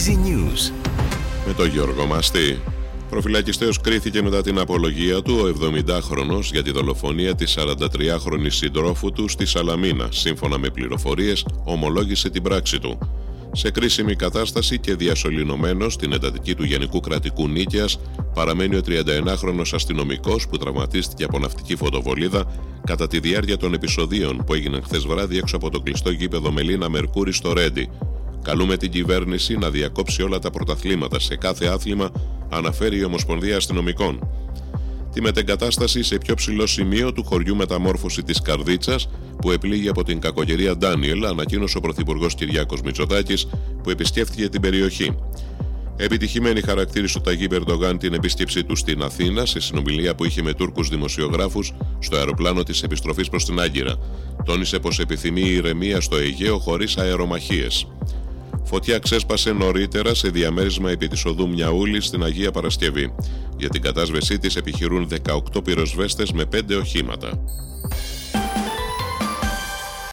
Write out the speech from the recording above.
Easy News. Με τον Γιώργο Μαστή. Προφυλακιστέος κρίθηκε μετά την απολογία του ο 70χρονος για τη δολοφονία της 43χρονης συντρόφου του στη Σαλαμίνα. Σύμφωνα με πληροφορίες, ομολόγησε την πράξη του. Σε κρίσιμη κατάσταση και διασωληνωμένος στην εντατική του Γενικού Κρατικού Νίκαιας παραμένει ο 31χρονο αστυνομικός που τραυματίστηκε από ναυτική φωτοβολίδα κατά τη διάρκεια των επεισοδίων που έγιναν χθες βράδυ έξω από το κλειστό γήπεδο Μελίνα Μερκούρη στο Ρέντι. Καλούμε την κυβέρνηση να διακόψει όλα τα πρωταθλήματα σε κάθε άθλημα, αναφέρει η Ομοσπονδία Αστυνομικών. Τη μετεγκατάσταση σε πιο ψηλό σημείο του χωριού μεταμόρφωση της Καρδίτσας, που επλήγει από την κακογερία Ντάνιελ, ανακοίνωσε ο Πρωθυπουργός Κυριάκος Μητσοτάκης, που επισκέφθηκε την περιοχή. Επιτυχημένη χαρακτήρισε ο Ταγί Περντογάν την επίσκεψή του στην Αθήνα σε συνομιλία που είχε με Τούρκους δημοσιογράφους στο αεροπλάνο της επιστροφής προς την Άγκυρα. Τόνισε πως επιθυμεί ηρεμία στο Αιγαίο χωρίς αερομαχίες. Φωτιά ξέσπασε νωρίτερα σε διαμέρισμα επί της οδού Μιαούλη στην Αγία Παρασκευή. Για την κατάσβεσή της επιχειρούν 18 πυροσβέστες με 5 οχήματα.